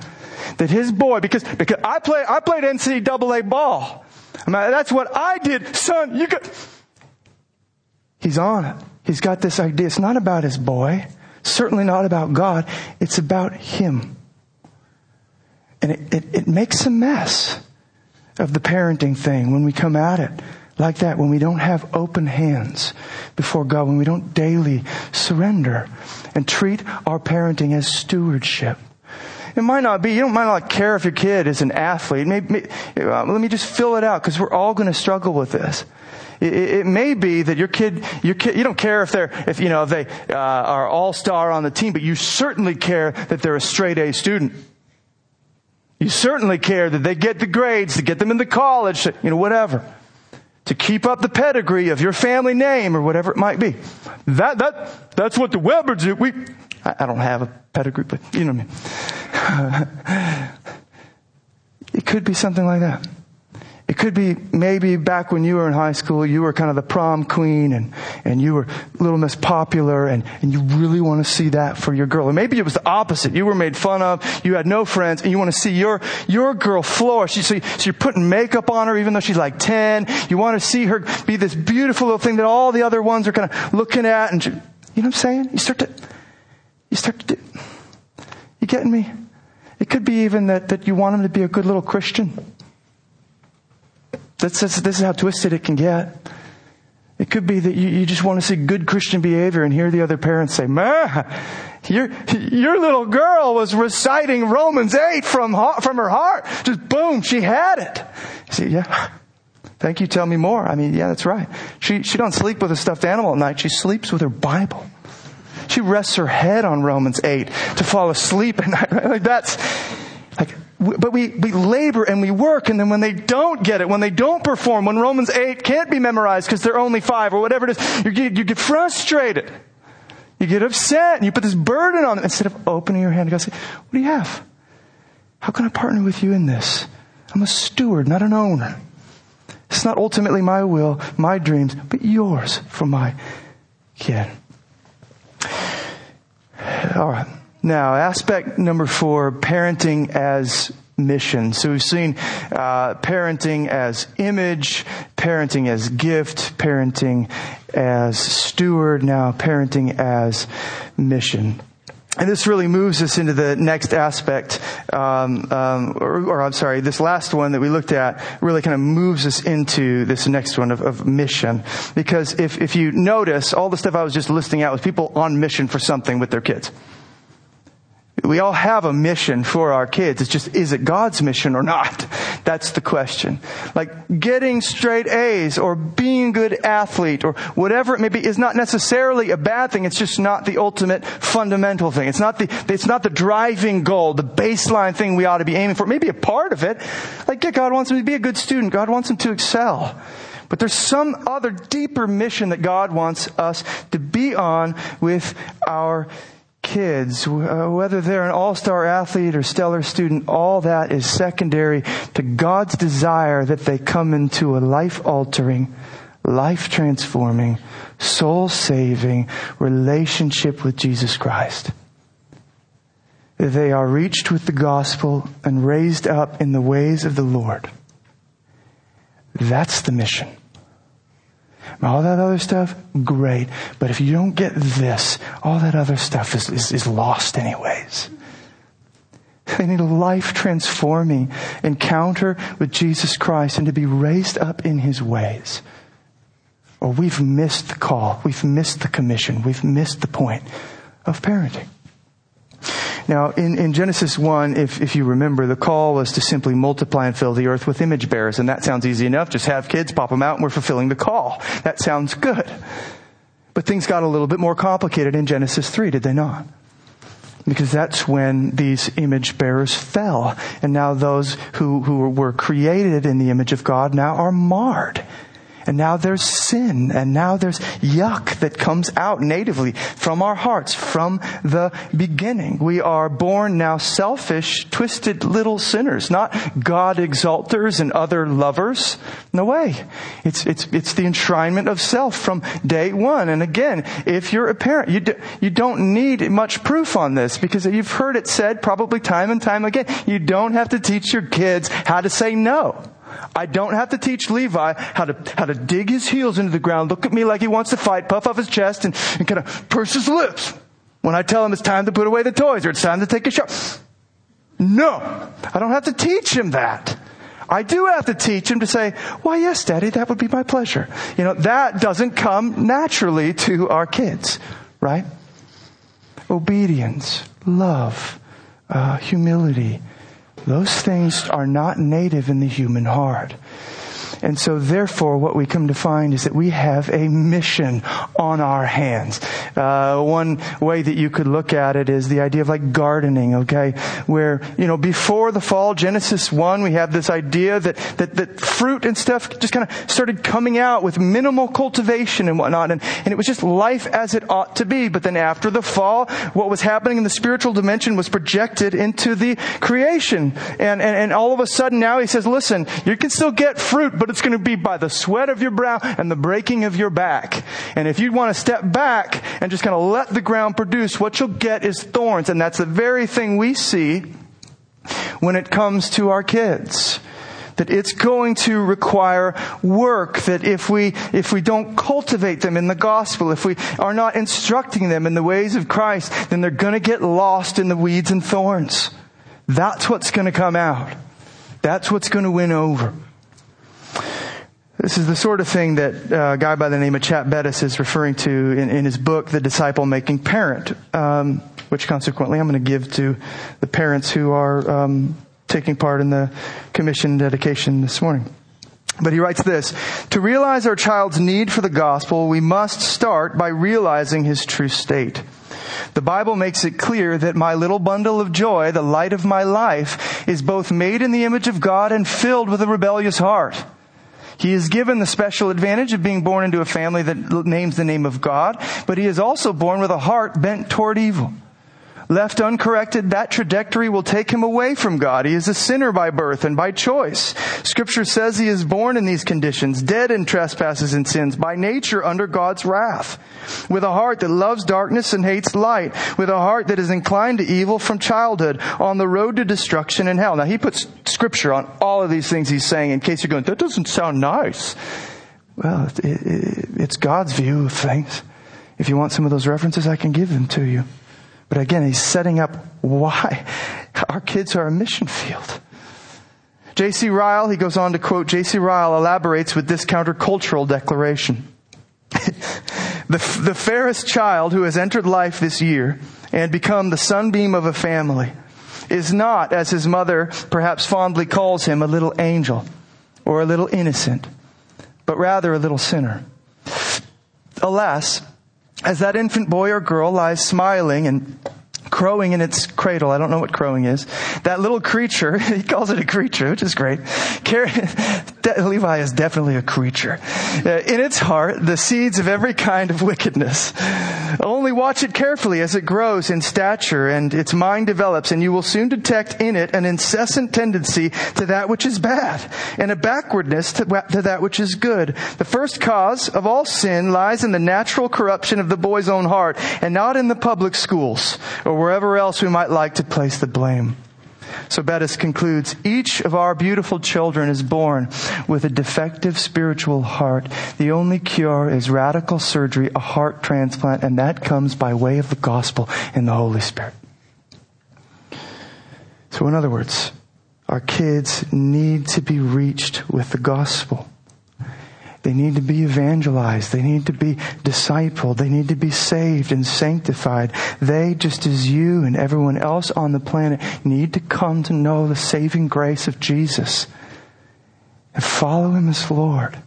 that his boy, because, because I play, I played NCAA ball. I mean, that's what I did. Son, you got, he's on it. He's got this idea. It's not about his boy. Certainly not about God. It's about him. And it, it, it makes a mess of the parenting thing when we come at it like that, when we don't have open hands before God, when we don't daily surrender and treat our parenting as stewardship. It might not be. You don't might not care if your kid is an athlete. Maybe, uh, let me just fill it out because we're all going to struggle with this. It, it, may be that your kid, your kid, you don't care if they're, if you know, they uh, are all star on the team, but you certainly care that they're a straight A student. You certainly care that they get the grades to get them into college, you know, whatever. To keep up the pedigree of your family name or whatever it might be. That, that, that's what the Webers do. We, I, I don't have a pedigree, but you know what I mean. it could be something like that. It could be maybe back when you were in high school, you were kind of the prom queen and, and you were a Little Miss Popular and, and you really want to see that for your girl. Or maybe it was the opposite. You were made fun of, you had no friends, and you want to see your, your girl flourish. So, so you're putting makeup on her even though she's like 10. You want to see her be this beautiful little thing that all the other ones are kind of looking at and, you know what I'm saying? You start to, you start to do, you getting me? It could be even that, that you want him to be a good little Christian. That's, that's, this is how twisted it can get. It could be that you, you just want to see good Christian behavior and hear the other parents say, Ma, your, your little girl was reciting Romans 8 from, from her heart. Just boom, she had it. You see, yeah. Thank you. Tell me more. I mean, yeah, that's right. She, she don't sleep with a stuffed animal at night. She sleeps with her Bible. She rests her head on Romans 8 to fall asleep. Right? Like that's, like, but we, we labor and we work and then when they don't get it, when they don't perform, when Romans 8 can't be memorized because they're only five or whatever it is, you get, you get frustrated. You get upset and you put this burden on them instead of opening your hand and go say, what do you have? How can I partner with you in this? I'm a steward, not an owner. It's not ultimately my will, my dreams, but yours for my kid. All right. Now, aspect number four, parenting as mission. So we've seen uh, parenting as image, parenting as gift, parenting as steward, now parenting as mission. And this really moves us into the next aspect, um, um, or, or, I'm sorry, this last one that we looked at really kind of moves us into this next one of, of mission. Because if, if you notice, all the stuff I was just listing out was people on mission for something with their kids. We all have a mission for our kids. It's just, is it God's mission or not? That's the question. Like getting straight A's or being a good athlete or whatever it may be is not necessarily a bad thing. It's just not the ultimate fundamental thing. It's not the, it's not the driving goal, the baseline thing we ought to be aiming for. Maybe a part of it. Like, yeah, God wants him to be a good student. God wants him to excel. But there's some other deeper mission that God wants us to be on with our kids, uh, whether they're an all-star athlete or stellar student, all that is secondary to God's desire that they come into a life-altering, life-transforming, soul-saving relationship with Jesus Christ. they are reached with the gospel and raised up in the ways of the Lord. That's the mission. All that other stuff, great. But if you don't get this, all that other stuff is, is, is lost anyways. They need a life transforming encounter with Jesus Christ and to be raised up in his ways. Or we've missed the call. We've missed the commission. We've missed the point of parenting. Now, in, in Genesis 1, if, if you remember, the call was to simply multiply and fill the earth with image bearers. And that sounds easy enough. Just have kids, pop them out, and we're fulfilling the call. That sounds good. But things got a little bit more complicated in Genesis 3, did they not? Because that's when these image bearers fell. And now those who, who were created in the image of God now are marred. And now there's sin, and now there's yuck that comes out natively from our hearts from the beginning. We are born now selfish, twisted little sinners, not God exalters and other lovers. No way. It's, it's, it's the enshrinement of self from day one. And again, if you're a parent, you, do, you don't need much proof on this because you've heard it said probably time and time again. You don't have to teach your kids how to say no. I don't have to teach Levi how to, how to dig his heels into the ground, look at me like he wants to fight, puff off his chest, and, and kind of purse his lips when I tell him it's time to put away the toys or it's time to take a shower. No, I don't have to teach him that. I do have to teach him to say, why yes, daddy, that would be my pleasure. You know, that doesn't come naturally to our kids, right? Obedience, love, uh, humility, those things are not native in the human heart. And so therefore what we come to find is that we have a mission on our hands. Uh, one way that you could look at it is the idea of like gardening, okay? Where, you know, before the fall, Genesis 1, we have this idea that, that, that fruit and stuff just kind of started coming out with minimal cultivation and whatnot. And, and it was just life as it ought to be. But then after the fall, what was happening in the spiritual dimension was projected into the creation. And, and, and all of a sudden now he says, listen, you can still get fruit, but it's going to be by the sweat of your brow and the breaking of your back. And if you want to step back and just kind of let the ground produce, what you'll get is thorns. And that's the very thing we see when it comes to our kids that it's going to require work that if we if we don't cultivate them in the gospel if we are not instructing them in the ways of Christ then they're going to get lost in the weeds and thorns that's what's going to come out that's what's going to win over this is the sort of thing that uh, a guy by the name of Chap Bettis is referring to in, in his book, The Disciple Making Parent, um, which consequently I'm going to give to the parents who are um, taking part in the commission dedication this morning. But he writes this, to realize our child's need for the gospel, we must start by realizing his true state. The Bible makes it clear that my little bundle of joy, the light of my life, is both made in the image of God and filled with a rebellious heart. He is given the special advantage of being born into a family that names the name of God, but he is also born with a heart bent toward evil. Left uncorrected, that trajectory will take him away from God. He is a sinner by birth and by choice. Scripture says he is born in these conditions, dead in trespasses and sins, by nature under God's wrath. With a heart that loves darkness and hates light. With a heart that is inclined to evil from childhood, on the road to destruction and hell. Now he puts scripture on all of these things he's saying in case you're going, that doesn't sound nice. Well, it, it, it's God's view of things. If you want some of those references, I can give them to you. But again, he's setting up why our kids are a mission field. J.C. Ryle, he goes on to quote, J.C. Ryle elaborates with this countercultural declaration. the, the fairest child who has entered life this year and become the sunbeam of a family is not, as his mother perhaps fondly calls him, a little angel or a little innocent, but rather a little sinner. Alas, as that infant boy or girl lies smiling and crowing in its cradle. I don't know what crowing is. That little creature, he calls it a creature, which is great, de- Levi is definitely a creature. Uh, in its heart, the seeds of every kind of wickedness. Only watch it carefully as it grows in stature and its mind develops, and you will soon detect in it an incessant tendency to that which is bad, and a backwardness to, to that which is good. The first cause of all sin lies in the natural corruption of the boy's own heart, and not in the public schools, or wherever else we might like to place the blame. So Bettis concludes, each of our beautiful children is born with a defective spiritual heart. The only cure is radical surgery, a heart transplant, and that comes by way of the gospel and the Holy Spirit. So in other words, our kids need to be reached with the gospel. They need to be evangelized. They need to be discipled. They need to be saved and sanctified. They, just as you and everyone else on the planet, need to come to know the saving grace of Jesus and follow Him as Lord.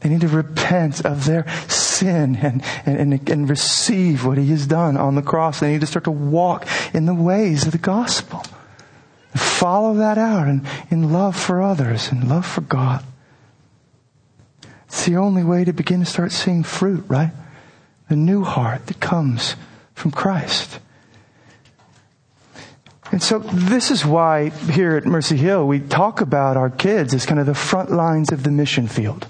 They need to repent of their sin and, and, and, and receive what He has done on the cross. They need to start to walk in the ways of the gospel. And follow that out in, in love for others and love for God. It's the only way to begin to start seeing fruit, right? The new heart that comes from Christ. And so this is why here at Mercy Hill we talk about our kids as kind of the front lines of the mission field.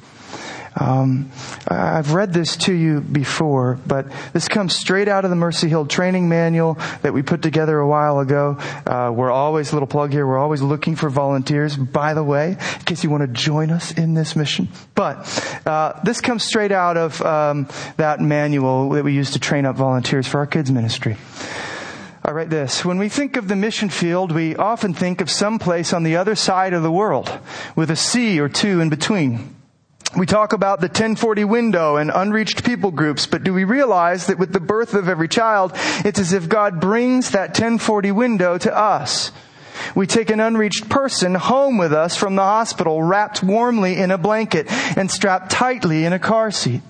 Um, I've read this to you before, but this comes straight out of the Mercy Hill training manual that we put together a while ago. Uh, we're always, little plug here, we're always looking for volunteers, by the way, in case you want to join us in this mission. But uh, this comes straight out of um, that manual that we use to train up volunteers for our kids ministry. I write this. When we think of the mission field, we often think of some place on the other side of the world with a sea or two in between. We talk about the 1040 window and unreached people groups, but do we realize that with the birth of every child, it's as if God brings that 1040 window to us? We take an unreached person home with us from the hospital, wrapped warmly in a blanket and strapped tightly in a car seat.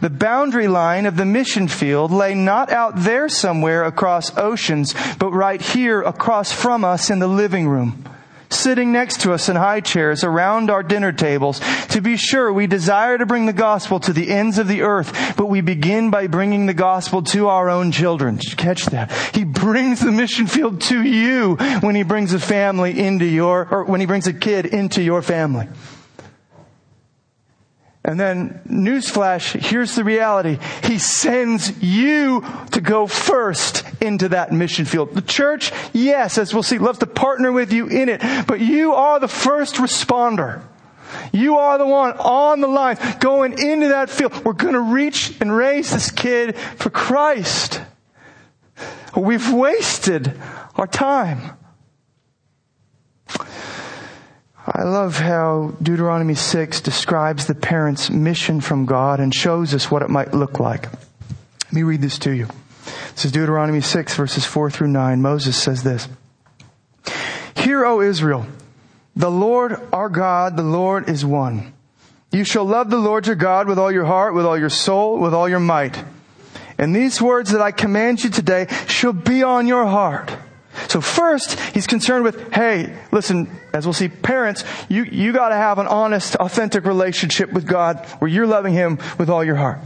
The boundary line of the mission field lay not out there somewhere across oceans, but right here across from us in the living room sitting next to us in high chairs around our dinner tables. To be sure, we desire to bring the gospel to the ends of the earth, but we begin by bringing the gospel to our own children. Did you catch that? He brings the mission field to you when he brings a family into your, or when he brings a kid into your family. And then, newsflash, here's the reality. He sends you to go first into that mission field. The church, yes, as we'll see, loves to partner with you in it, but you are the first responder. You are the one on the line going into that field. We're going to reach and raise this kid for Christ. We've wasted our time. I love how Deuteronomy 6 describes the parent's mission from God and shows us what it might look like. Let me read this to you. This is Deuteronomy 6 verses 4 through 9. Moses says this. Hear, O Israel, the Lord our God, the Lord is one. You shall love the Lord your God with all your heart, with all your soul, with all your might. And these words that I command you today shall be on your heart. So first, he's concerned with, hey, listen, as we'll see, parents, you, you gotta have an honest, authentic relationship with God where you're loving Him with all your heart.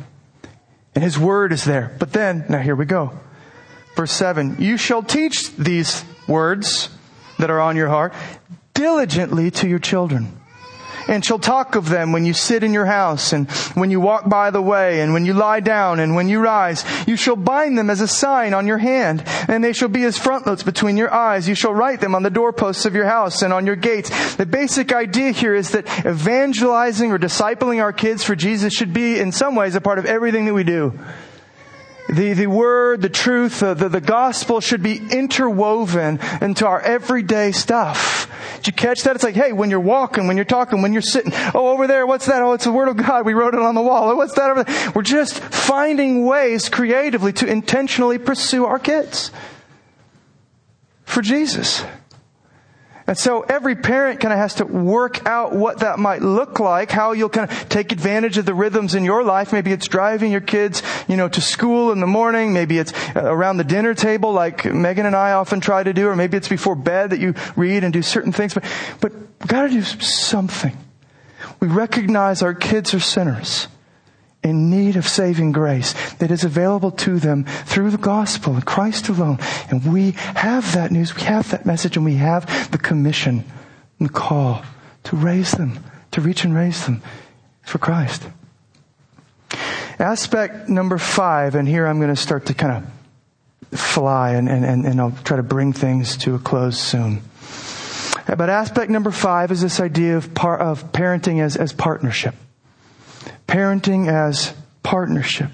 And His Word is there. But then, now here we go. Verse 7, you shall teach these words that are on your heart diligently to your children and shall talk of them when you sit in your house and when you walk by the way and when you lie down and when you rise. You shall bind them as a sign on your hand and they shall be as frontlets between your eyes. You shall write them on the doorposts of your house and on your gates. The basic idea here is that evangelizing or discipling our kids for Jesus should be in some ways a part of everything that we do. The, the word, the truth, the, the, the gospel should be interwoven into our everyday stuff. Did you catch that? It's like, hey, when you're walking, when you're talking, when you're sitting, oh, over there, what's that? Oh, it's the Word of God. We wrote it on the wall. Oh, what's that over there? We're just finding ways creatively to intentionally pursue our kids for Jesus. And so every parent kind of has to work out what that might look like, how you'll kind of take advantage of the rhythms in your life. Maybe it's driving your kids, you know, to school in the morning. Maybe it's uh, around the dinner table like Megan and I often try to do, or maybe it's before bed that you read and do certain things. But, but gotta do something We recognize our kids are sinners in need of saving grace that is available to them through the gospel and Christ alone. And we have that news, we have that message, and we have the commission and the call to raise them, to reach and raise them for Christ. Aspect number five, and here I'm going to start to kind of fly and, and, and I'll try to bring things to a close soon. But aspect number five is this idea of, par- of parenting as, as partnership. Parenting as partnership.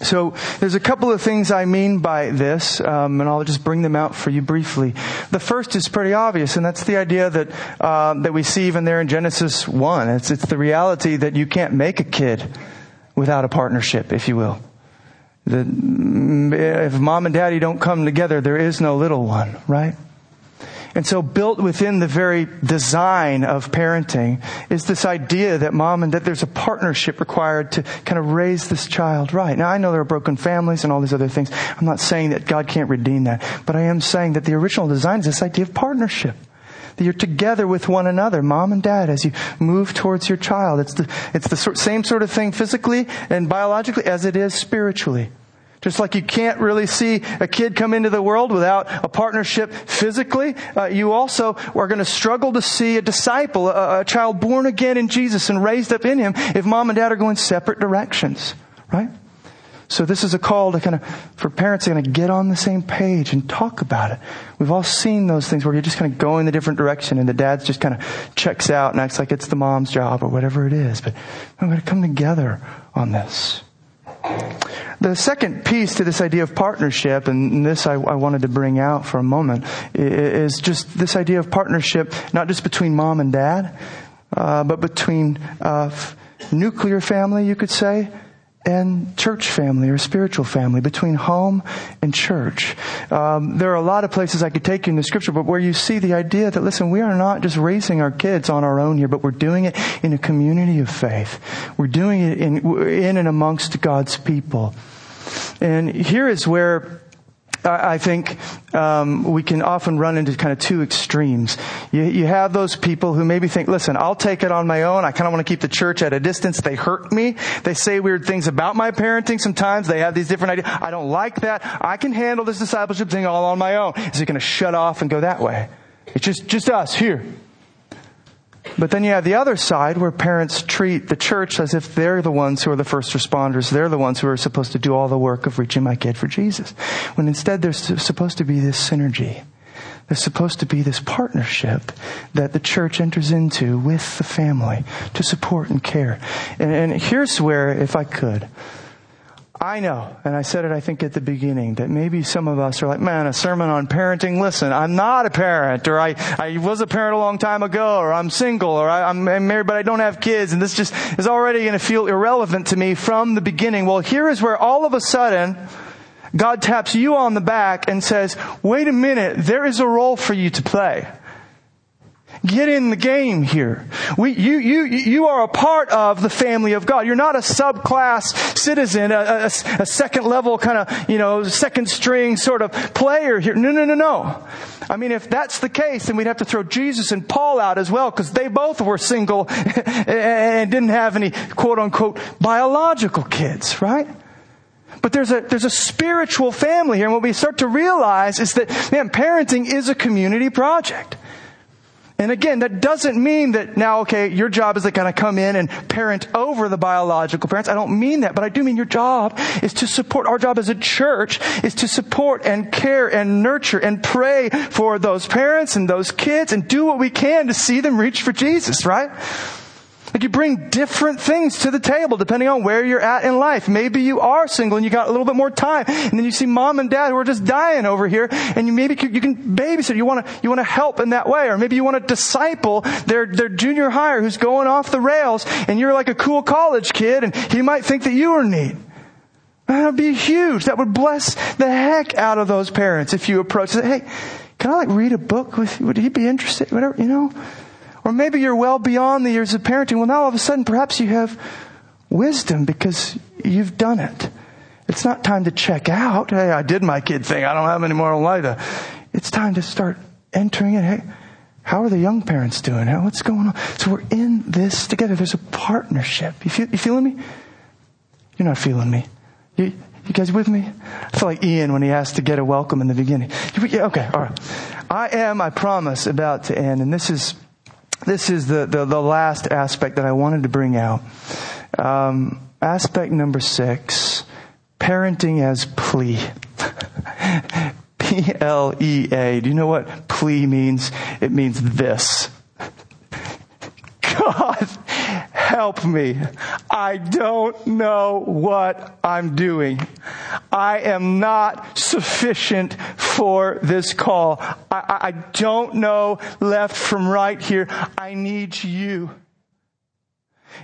So there's a couple of things I mean by this, um, and I'll just bring them out for you briefly. The first is pretty obvious, and that's the idea that uh, that we see even there in Genesis one. It's it's the reality that you can't make a kid without a partnership, if you will. The, if mom and daddy don't come together, there is no little one, right? And so built within the very design of parenting is this idea that mom and that there's a partnership required to kind of raise this child right. Now I know there are broken families and all these other things. I'm not saying that God can't redeem that, but I am saying that the original design is this idea of partnership. That you're together with one another, mom and dad, as you move towards your child. It's the, it's the same sort of thing physically and biologically as it is spiritually. Just like you can't really see a kid come into the world without a partnership physically, uh, you also are going to struggle to see a disciple, a, a, child born again in Jesus and raised up in Him if mom and dad are going separate directions, right? So this is a call to kind of, for parents to kind of get on the same page and talk about it. We've all seen those things where you're just kind of going the different direction and the dad's just kind of checks out and acts like it's the mom's job or whatever it is. But we're going to come together on this. The second piece to this idea of partnership, and this I, I, wanted to bring out for a moment, is just this idea of partnership, not just between mom and dad, uh, but between uh, nuclear family, you could say, and church family or spiritual family, between home and church. Um, there are a lot of places I could take you in the scripture, but where you see the idea that, listen, we are not just raising our kids on our own here, but we're doing it in a community of faith. We're doing it in, in and amongst God's people. And here is where I think um, we can often run into kind of two extremes. You, you, have those people who maybe think, listen, I'll take it on my own. I kind of want to keep the church at a distance. They hurt me. They say weird things about my parenting sometimes. They have these different ideas. I don't like that. I can handle this discipleship thing all on my own. Is it going to shut off and go that way? It's just, just us here. But then you have the other side where parents treat the church as if they're the ones who are the first responders. They're the ones who are supposed to do all the work of reaching my kid for Jesus. When instead there's supposed to be this synergy. There's supposed to be this partnership that the church enters into with the family to support and care. And, and here's where, if I could, I know, and I said it I think at the beginning, that maybe some of us are like, man, a sermon on parenting, listen, I'm not a parent, or I, I was a parent a long time ago, or I'm single, or I, am married but I don't have kids, and this just is already going to feel irrelevant to me from the beginning. Well, here is where all of a sudden, God taps you on the back and says, wait a minute, there is a role for you to play. Get in the game here. We, you, you, you are a part of the family of God. You're not a subclass citizen, a, a, a second level kind of, you know, second string sort of player here. No, no, no, no. I mean, if that's the case, then we'd have to throw Jesus and Paul out as well, because they both were single and didn't have any quote unquote biological kids, right? But there's a, there's a spiritual family here, and what we start to realize is that, man, parenting is a community project. And again, that doesn't mean that now, okay, your job is to kind of come in and parent over the biological parents. I don't mean that, but I do mean your job is to support, our job as a church is to support and care and nurture and pray for those parents and those kids and do what we can to see them reach for Jesus, right? Like you bring different things to the table depending on where you're at in life. Maybe you are single and you got a little bit more time, and then you see mom and dad who are just dying over here, and you maybe you can babysit. You want to you want to help in that way, or maybe you want to disciple their their junior higher who's going off the rails, and you're like a cool college kid, and he might think that you are neat. That would be huge. That would bless the heck out of those parents if you approach. Say, hey, can I like read a book with? you? Would he be interested? Whatever you know. Or maybe you're well beyond the years of parenting. Well, now all of a sudden, perhaps you have wisdom because you've done it. It's not time to check out. Hey, I did my kid thing. I don't have any more life. Uh, it's time to start entering it. Hey, How are the young parents doing? What's going on? So we're in this together. There's a partnership. You, feel, you feeling me? You're not feeling me. You, you guys with me? I feel like Ian when he asked to get a welcome in the beginning. Yeah, okay, all right. I am, I promise, about to end, and this is this is the, the, the last aspect that I wanted to bring out. Um, aspect number six parenting as plea. P L E A. Do you know what plea means? It means this. God, help me. I don't know what I'm doing. I am not sufficient for this call. I, I don't know left from right here. I need you.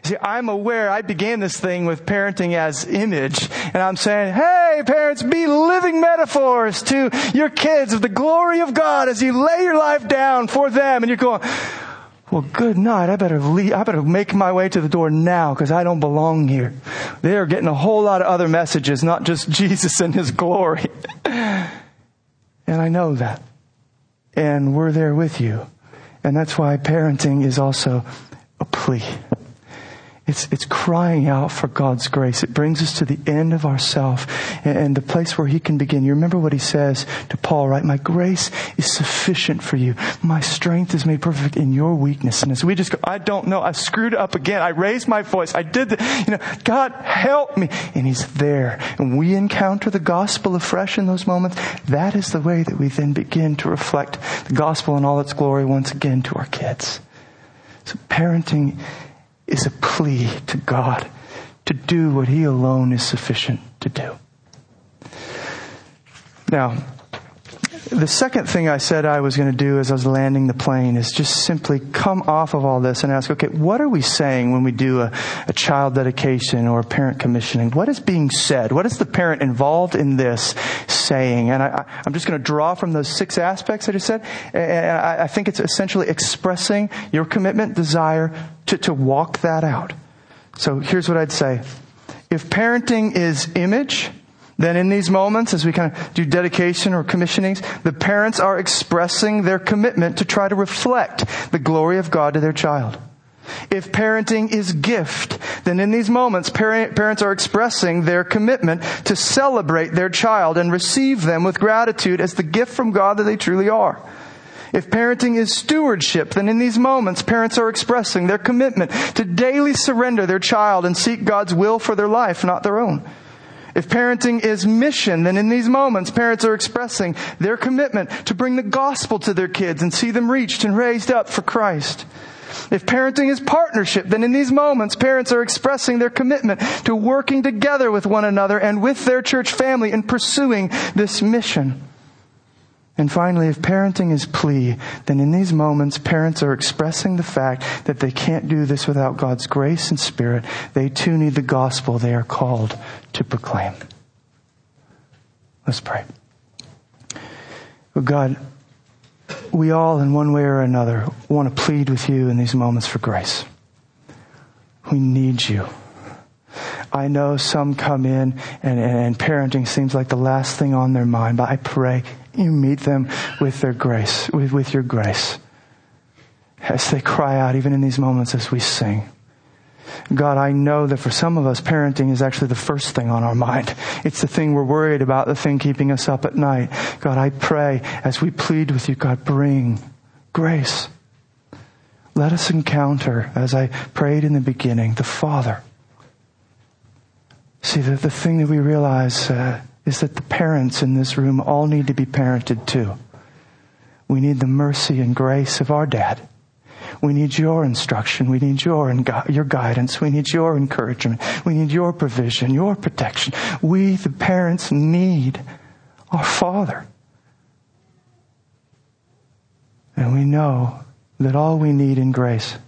See, I'm aware I began this thing with parenting as image, and I'm saying, hey, parents, be living metaphors to your kids of the glory of God as you lay your life down for them. And you're going, well, good night. I better leave. I better make my way to the door now because I don't belong here. They are getting a whole lot of other messages, not just Jesus and His glory. and I know that. And we're there with you. And that's why parenting is also a plea. It's, it's crying out for God's grace. It brings us to the end of ourself and, and the place where He can begin. You remember what He says to Paul, right? My grace is sufficient for you. My strength is made perfect in your weakness. And as we just go, I don't know. I screwed up again. I raised my voice. I did the, you know, God help me. And He's there. And we encounter the gospel afresh in those moments. That is the way that we then begin to reflect the gospel in all its glory once again to our kids. So parenting is a plea to God to do what He alone is sufficient to do. Now, the second thing I said I was going to do as I was landing the plane is just simply come off of all this and ask, okay, what are we saying when we do a, a, child dedication or a parent commissioning? What is being said? What is the parent involved in this saying? And I, am just going to draw from those six aspects I just said. And I, I think it's essentially expressing your commitment, desire to, to walk that out. So here's what I'd say. If parenting is image, then in these moments, as we kind of do dedication or commissionings, the parents are expressing their commitment to try to reflect the glory of God to their child. If parenting is gift, then in these moments, parents are expressing their commitment to celebrate their child and receive them with gratitude as the gift from God that they truly are. If parenting is stewardship, then in these moments, parents are expressing their commitment to daily surrender their child and seek God's will for their life, not their own. If parenting is mission, then in these moments, parents are expressing their commitment to bring the gospel to their kids and see them reached and raised up for Christ. If parenting is partnership, then in these moments, parents are expressing their commitment to working together with one another and with their church family in pursuing this mission. And finally, if parenting is plea, then in these moments, parents are expressing the fact that they can't do this without God's grace and spirit. They too need the gospel they are called to proclaim. Let's pray. God, we all, in one way or another, want to plead with you in these moments for grace. We need you. I know some come in and, and parenting seems like the last thing on their mind, but I pray you meet them with their grace, with, with your grace. As they cry out, even in these moments as we sing. God, I know that for some of us, parenting is actually the first thing on our mind. It's the thing we're worried about, the thing keeping us up at night. God, I pray as we plead with you, God, bring grace. Let us encounter, as I prayed in the beginning, the Father. See, the, the thing that we realize uh, is that the parents in this room all need to be parented too. We need the mercy and grace of our dad. We need your instruction. We need your, your guidance. We need your encouragement. We need your provision, your protection. We, the parents, need our Father. And we know that all we need in grace,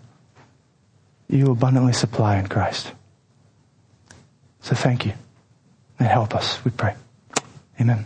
you abundantly supply in Christ. So thank you and help us, we pray. Amen.